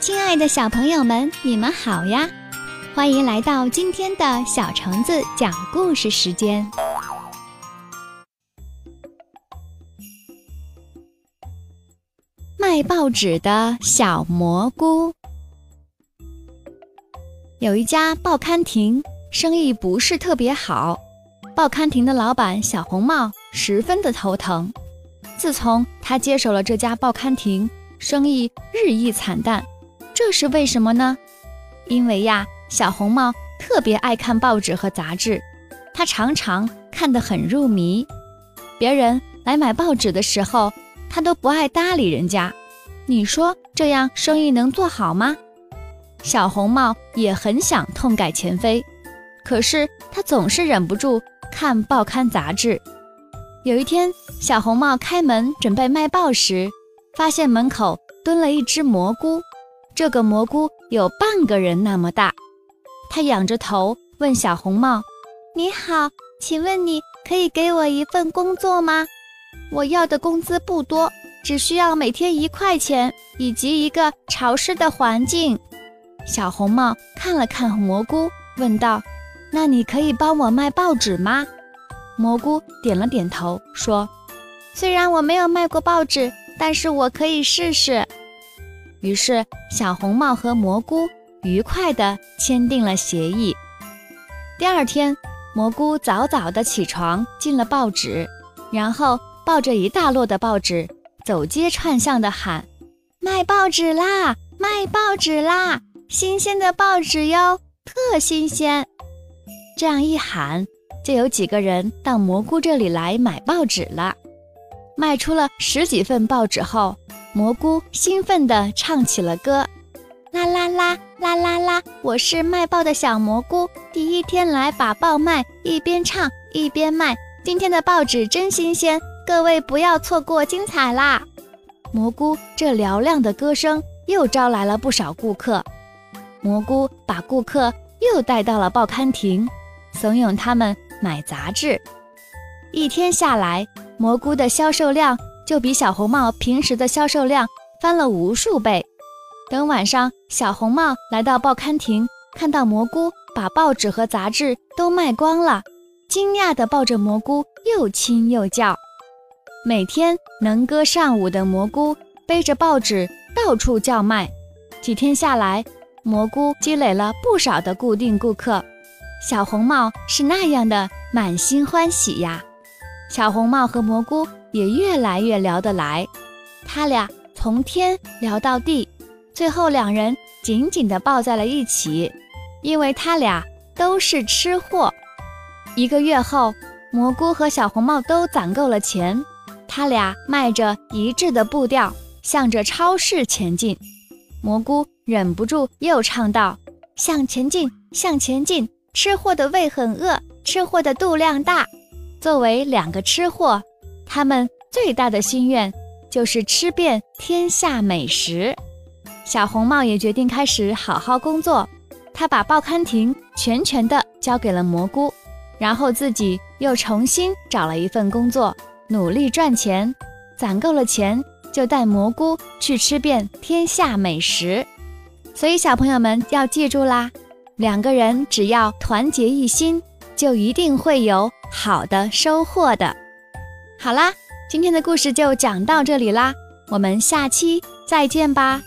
亲爱的小朋友们，你们好呀！欢迎来到今天的小橙子讲故事时间。卖报纸的小蘑菇。有一家报刊亭，生意不是特别好。报刊亭的老板小红帽十分的头疼。自从他接手了这家报刊亭，生意日益惨淡。这是为什么呢？因为呀，小红帽特别爱看报纸和杂志，他常常看得很入迷。别人来买报纸的时候，他都不爱搭理人家。你说这样生意能做好吗？小红帽也很想痛改前非，可是他总是忍不住看报刊杂志。有一天，小红帽开门准备卖报时，发现门口蹲了一只蘑菇。这个蘑菇有半个人那么大，他仰着头问小红帽：“你好，请问你可以给我一份工作吗？我要的工资不多，只需要每天一块钱以及一个潮湿的环境。”小红帽看了看蘑菇，问道：“那你可以帮我卖报纸吗？”蘑菇点了点头，说：“虽然我没有卖过报纸，但是我可以试试。”于是，小红帽和蘑菇愉快地签订了协议。第二天，蘑菇早早地起床，进了报纸，然后抱着一大摞的报纸，走街串巷地喊：“卖报纸啦！卖报纸啦！新鲜的报纸哟，特新鲜！”这样一喊，就有几个人到蘑菇这里来买报纸了。卖出了十几份报纸后，蘑菇兴奋地唱起了歌，啦啦啦啦啦啦！我是卖报的小蘑菇，第一天来把报卖，一边唱一边卖。今天的报纸真新鲜，各位不要错过精彩啦！蘑菇这嘹亮的歌声又招来了不少顾客，蘑菇把顾客又带到了报刊亭，怂恿他们买杂志。一天下来，蘑菇的销售量。就比小红帽平时的销售量翻了无数倍。等晚上，小红帽来到报刊亭，看到蘑菇把报纸和杂志都卖光了，惊讶地抱着蘑菇又亲又叫。每天能歌善舞的蘑菇背着报纸到处叫卖，几天下来，蘑菇积累了不少的固定顾客。小红帽是那样的满心欢喜呀。小红帽和蘑菇。也越来越聊得来，他俩从天聊到地，最后两人紧紧地抱在了一起，因为他俩都是吃货。一个月后，蘑菇和小红帽都攒够了钱，他俩迈着一致的步调，向着超市前进。蘑菇忍不住又唱道：“向前进，向前进，吃货的胃很饿，吃货的肚量大。”作为两个吃货。他们最大的心愿就是吃遍天下美食。小红帽也决定开始好好工作，他把报刊亭全权的交给了蘑菇，然后自己又重新找了一份工作，努力赚钱，攒够了钱就带蘑菇去吃遍天下美食。所以小朋友们要记住啦，两个人只要团结一心，就一定会有好的收获的。好啦，今天的故事就讲到这里啦，我们下期再见吧。